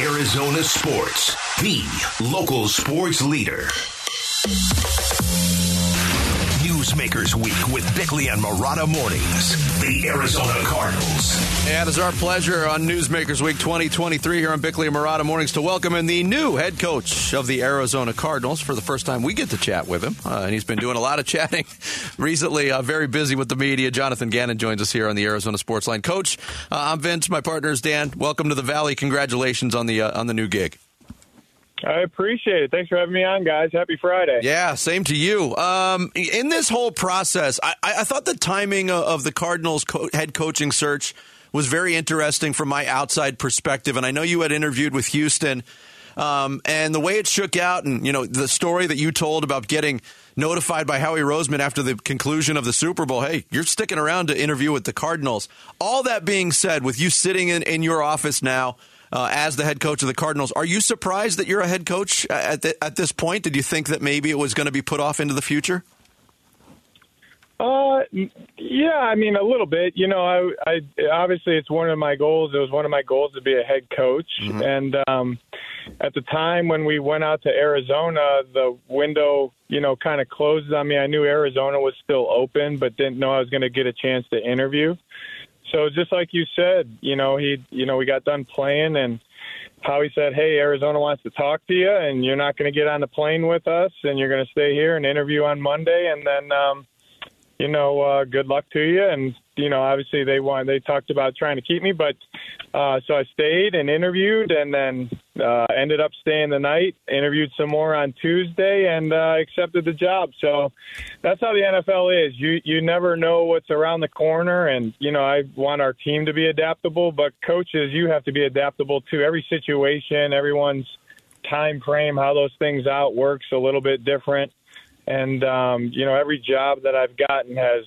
Arizona Sports, the local sports leader. Newsmakers Week with Bickley and Marotta Mornings. The Arizona Cardinals. And it's our pleasure on Newsmakers Week 2023 here on Bickley and Marotta Mornings to welcome in the new head coach of the Arizona Cardinals. For the first time, we get to chat with him, uh, and he's been doing a lot of chatting recently. Uh, very busy with the media. Jonathan Gannon joins us here on the Arizona Sports Line. Coach, uh, I'm Vince. My partner is Dan. Welcome to the Valley. Congratulations on the uh, on the new gig. I appreciate it. Thanks for having me on, guys. Happy Friday. Yeah, same to you. Um, in this whole process, I, I, thought the timing of the Cardinals co- head coaching search was very interesting from my outside perspective. And I know you had interviewed with Houston, um, and the way it shook out, and you know the story that you told about getting notified by Howie Roseman after the conclusion of the Super Bowl. Hey, you're sticking around to interview with the Cardinals. All that being said, with you sitting in, in your office now uh, as the head coach of the Cardinals. Are you surprised that you're a head coach at, the, at this point? Did you think that maybe it was going to be put off into the future? Uh, yeah, I mean a little bit. You know, I, I obviously it's one of my goals. It was one of my goals to be a head coach, mm-hmm. and um, at the time when we went out to Arizona, the window, you know, kind of closed on me. I knew Arizona was still open, but didn't know I was going to get a chance to interview. So just like you said, you know, he, you know, we got done playing and Howie said, "Hey, Arizona wants to talk to you, and you're not going to get on the plane with us, and you're going to stay here and interview on Monday, and then, um, you know, uh, good luck to you." And you know, obviously they want they talked about trying to keep me, but uh, so I stayed and interviewed, and then uh, ended up staying the night. Interviewed some more on Tuesday, and uh, accepted the job. So that's how the NFL is. You you never know what's around the corner, and you know I want our team to be adaptable, but coaches, you have to be adaptable to every situation, everyone's time frame, how those things out works a little bit different. And um, you know, every job that I've gotten has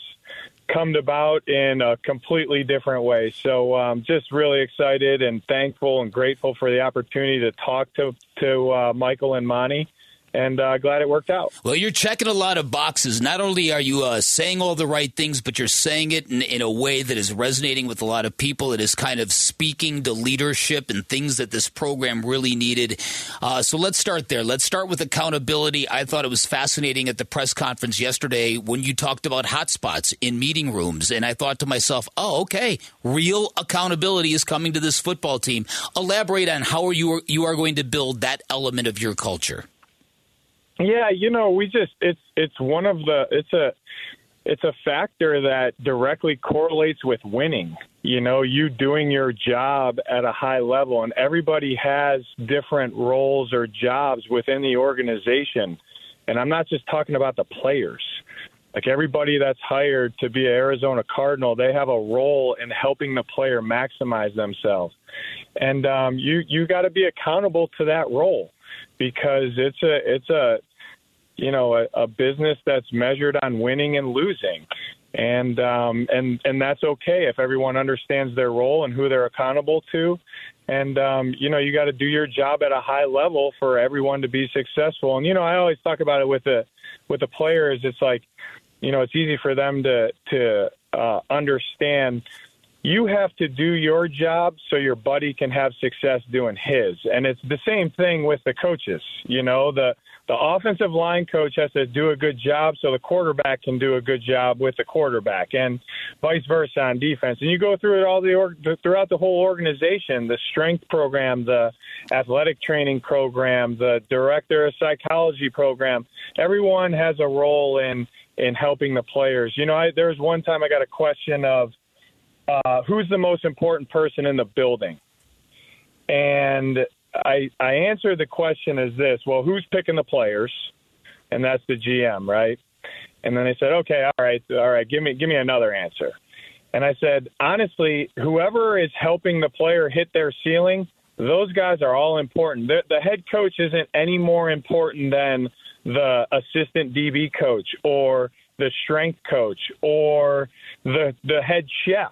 come about in a completely different way. So um, just really excited and thankful and grateful for the opportunity to talk to to uh, Michael and Monti and uh, glad it worked out. Well, you're checking a lot of boxes. Not only are you uh, saying all the right things, but you're saying it in, in, a way that is resonating with a lot of people. It is kind of speaking to leadership and things that this program really needed. Uh, so let's start there. Let's start with accountability. I thought it was fascinating at the press conference yesterday when you talked about hotspots in meeting rooms, and I thought to myself, "Oh, okay, real accountability is coming to this football team." Elaborate on how are you you are going to build that element of your culture. Yeah, you know, we just it's it's one of the it's a it's a factor that directly correlates with winning. You know, you doing your job at a high level, and everybody has different roles or jobs within the organization. And I'm not just talking about the players. Like everybody that's hired to be an Arizona Cardinal, they have a role in helping the player maximize themselves. And um, you you got to be accountable to that role because it's a it's a you know a, a business that's measured on winning and losing and um, and and that's okay if everyone understands their role and who they're accountable to. And um, you know, you got to do your job at a high level for everyone to be successful. And you know, I always talk about it with the with the players. It's like, you know, it's easy for them to to uh, understand. You have to do your job so your buddy can have success doing his. And it's the same thing with the coaches. You know, the the offensive line coach has to do a good job so the quarterback can do a good job with the quarterback, and vice versa on defense. And you go through it all the throughout the whole organization: the strength program, the athletic training program, the director of psychology program. Everyone has a role in in helping the players. You know, I, there was one time I got a question of uh, who's the most important person in the building, and I I answered the question as this: Well, who's picking the players? And that's the GM, right? And then they said, Okay, all right, all right, give me give me another answer. And I said, honestly, whoever is helping the player hit their ceiling, those guys are all important. The, the head coach isn't any more important than the assistant DB coach or the strength coach or the the head chef.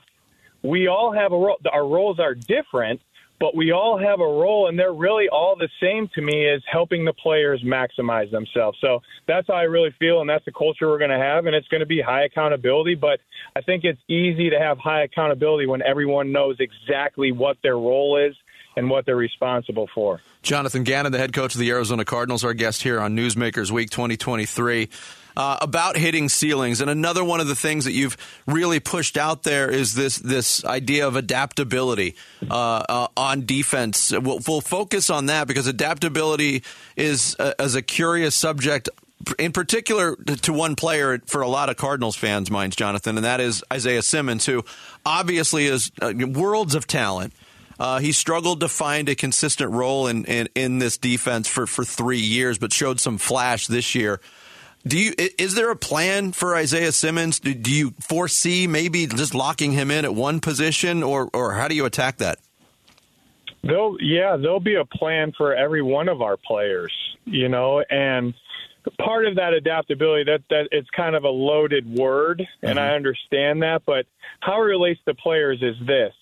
We all have a role. Our roles are different, but we all have a role and they're really all the same to me as helping the players maximize themselves. So that's how I really feel and that's the culture we're going to have and it's going to be high accountability, but I think it's easy to have high accountability when everyone knows exactly what their role is and what they're responsible for. Jonathan Gannon, the head coach of the Arizona Cardinals, our guest here on Newsmakers Week 2023 uh, about hitting ceilings. And another one of the things that you've really pushed out there is this this idea of adaptability uh, uh, on defense. We'll, we'll, focus on that because adaptability is uh, as a curious subject. In particular, to one player for a lot of Cardinals fans' minds, Jonathan, and that is Isaiah Simmons, who obviously is uh, worlds of talent. Uh, he struggled to find a consistent role in, in, in, this defense for, for three years, but showed some flash this year. Do you is there a plan for Isaiah Simmons? Do, do you foresee maybe just locking him in at one position, or or how do you attack that? There'll yeah, there'll be a plan for every one of our players, you know, and part of that adaptability that that it's kind of a loaded word, and mm-hmm. I understand that, but how it relates to players is this: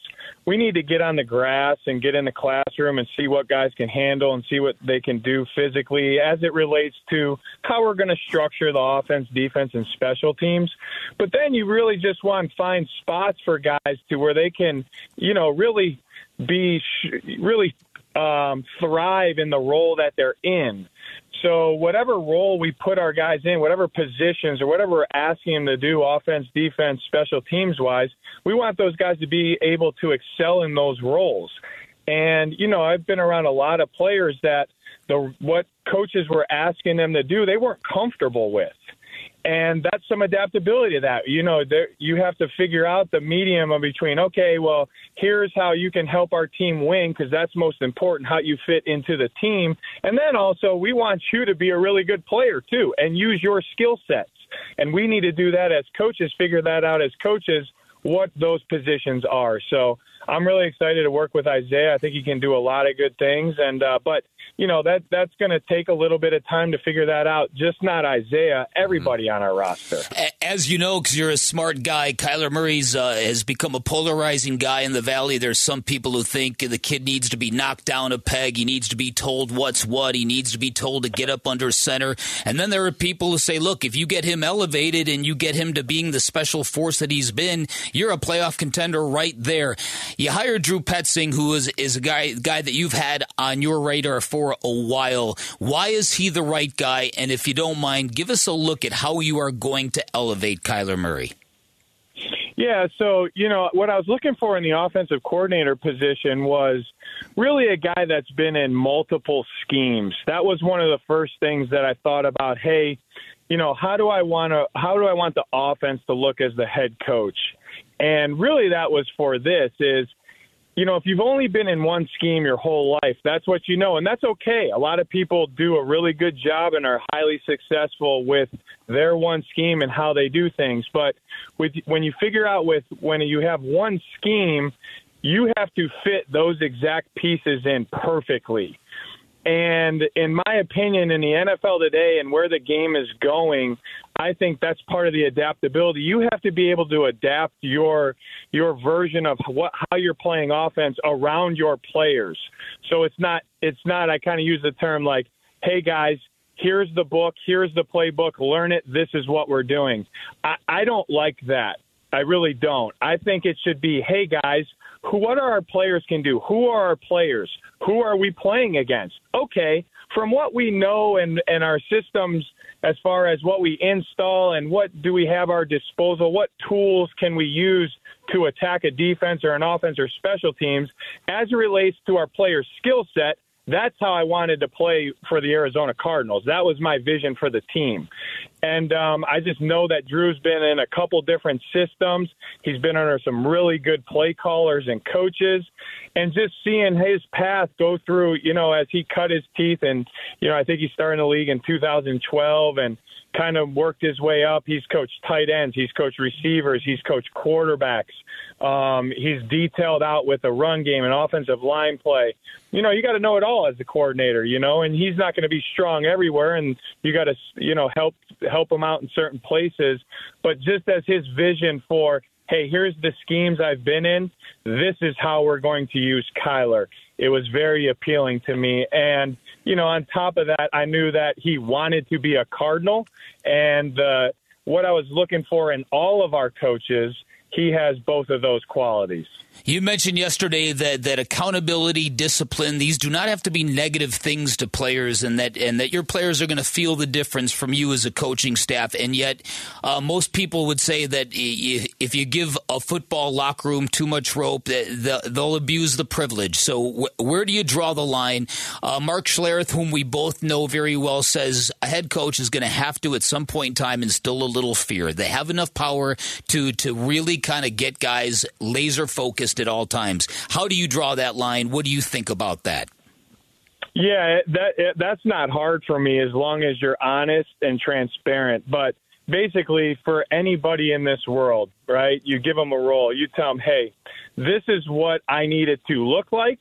we need to get on the grass and get in the classroom and see what guys can handle and see what they can do physically as it relates to how we're going to structure the offense, defense, and special teams. But then you really just want to find spots for guys to where they can, you know, really be really um, thrive in the role that they're in. So whatever role we put our guys in, whatever positions or whatever we're asking them to do, offense, defense, special teams wise, we want those guys to be able to excel in those roles. And you know, I've been around a lot of players that the what coaches were asking them to do, they weren't comfortable with and that's some adaptability to that. You know, there, you have to figure out the medium of between. Okay, well, here's how you can help our team win because that's most important. How you fit into the team, and then also we want you to be a really good player too, and use your skill sets. And we need to do that as coaches. Figure that out as coaches what those positions are. So I'm really excited to work with Isaiah. I think he can do a lot of good things, and uh, but you know that that's going to take a little bit of time to figure that out. Just not Isaiah, everybody mm-hmm. on our roster. As you know, because you're a smart guy, Kyler Murray's uh, has become a polarizing guy in the Valley. There's some people who think the kid needs to be knocked down a peg. He needs to be told what's what. He needs to be told to get up under center. And then there are people who say, look, if you get him elevated and you get him to being the special force that he's been, you're a playoff contender right there. You hired Drew Petzing, who is is a guy guy that you've had on your radar for a while. Why is he the right guy? And if you don't mind, give us a look at how you are going to elevate Kyler Murray. Yeah, so, you know, what I was looking for in the offensive coordinator position was really a guy that's been in multiple schemes. That was one of the first things that I thought about, hey, you know, how do I want to how do I want the offense to look as the head coach? And really that was for this is you know, if you've only been in one scheme your whole life, that's what you know, and that's okay. A lot of people do a really good job and are highly successful with their one scheme and how they do things. But with when you figure out with when you have one scheme, you have to fit those exact pieces in perfectly. And in my opinion, in the NFL today and where the game is going, I think that's part of the adaptability. You have to be able to adapt your your version of what how you're playing offense around your players. So it's not it's not I kind of use the term like, "Hey guys, here's the book, here's the playbook, learn it. This is what we're doing." I, I don't like that. I really don't. I think it should be, "Hey guys, who, what are our players can do? Who are our players? Who are we playing against? Okay, from what we know and, and our systems as far as what we install and what do we have our disposal, what tools can we use to attack a defense or an offense or special teams as it relates to our players' skill set, that's how I wanted to play for the Arizona Cardinals. That was my vision for the team. And um, I just know that Drew's been in a couple different systems. He's been under some really good play callers and coaches. And just seeing his path go through, you know, as he cut his teeth, and, you know, I think he started in the league in 2012 and kind of worked his way up. He's coached tight ends, he's coached receivers, he's coached quarterbacks. Um, he's detailed out with a run game and offensive line play. You know, you got to know it all as the coordinator, you know, and he's not going to be strong everywhere, and you got to, you know, help help him out in certain places. But just as his vision for, hey, here's the schemes I've been in. This is how we're going to use Kyler. It was very appealing to me, and you know, on top of that, I knew that he wanted to be a Cardinal, and uh, what I was looking for in all of our coaches, he has both of those qualities. You mentioned yesterday that, that accountability, discipline, these do not have to be negative things to players, and that and that your players are going to feel the difference from you as a coaching staff. And yet, uh, most people would say that if you give a football locker room too much rope, they'll abuse the privilege. So, where do you draw the line? Uh, Mark Schlereth, whom we both know very well, says a head coach is going to have to, at some point in time, instill a little fear. They have enough power to to really kind of get guys laser focused at all times. How do you draw that line? What do you think about that? Yeah, that that's not hard for me as long as you're honest and transparent. But basically, for anybody in this world, right? You give them a role. You tell them, "Hey, this is what I need it to look like."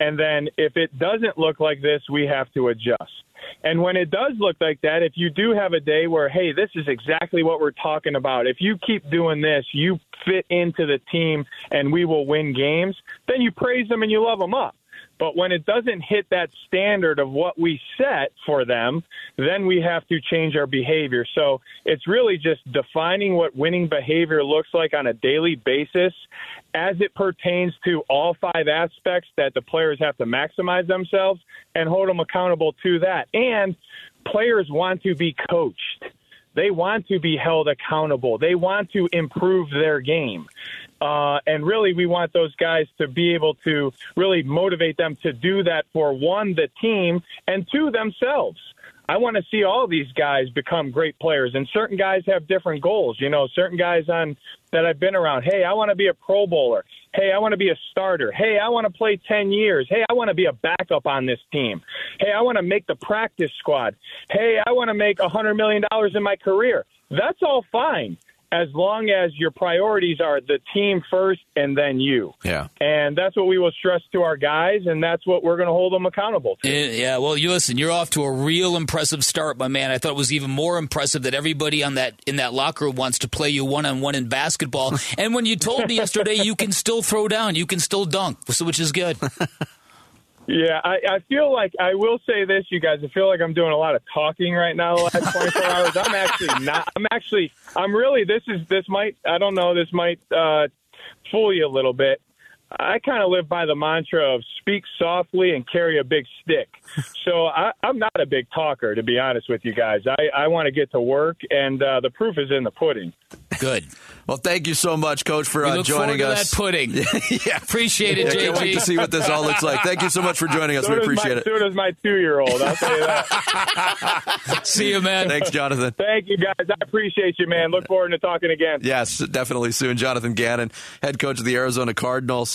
And then if it doesn't look like this, we have to adjust. And when it does look like that, if you do have a day where, hey, this is exactly what we're talking about, if you keep doing this, you fit into the team and we will win games, then you praise them and you love them up. But when it doesn't hit that standard of what we set for them, then we have to change our behavior. So it's really just defining what winning behavior looks like on a daily basis as it pertains to all five aspects that the players have to maximize themselves and hold them accountable to that. And players want to be coached. They want to be held accountable. They want to improve their game. Uh, and really, we want those guys to be able to really motivate them to do that for one, the team, and two, themselves. I want to see all these guys become great players, and certain guys have different goals. You know, certain guys on that I've been around. Hey, I want to be a Pro Bowler. Hey, I want to be a starter. Hey, I want to play ten years. Hey, I want to be a backup on this team. Hey, I want to make the practice squad. Hey, I want to make a hundred million dollars in my career. That's all fine as long as your priorities are the team first and then you. Yeah. And that's what we will stress to our guys, and that's what we're going to hold them accountable to. Eh, yeah, well, you listen, you're off to a real impressive start, my man. I thought it was even more impressive that everybody on that in that locker room wants to play you one on one in basketball. and when you told me yesterday you can still throw down, you can still dunk, which is good. Yeah, I, I feel like I will say this, you guys. I feel like I'm doing a lot of talking right now. The last 24 hours, I'm actually not. I'm actually. I'm really. This is. This might. I don't know. This might uh, fool you a little bit. I kind of live by the mantra of speak softly and carry a big stick. So I, I'm not a big talker, to be honest with you guys. I, I want to get to work, and uh, the proof is in the pudding. Good. Well, thank you so much, Coach, for uh, joining us. that pudding. yeah, appreciate it, yeah, Can't wait to see what this all looks like. Thank you so much for joining us. So we appreciate my, it. So does my two-year-old. I'll tell you that. see you, man. Thanks, Jonathan. Thank you, guys. I appreciate you, man. Look forward to talking again. Yes, definitely soon. Jonathan Gannon, head coach of the Arizona Cardinals.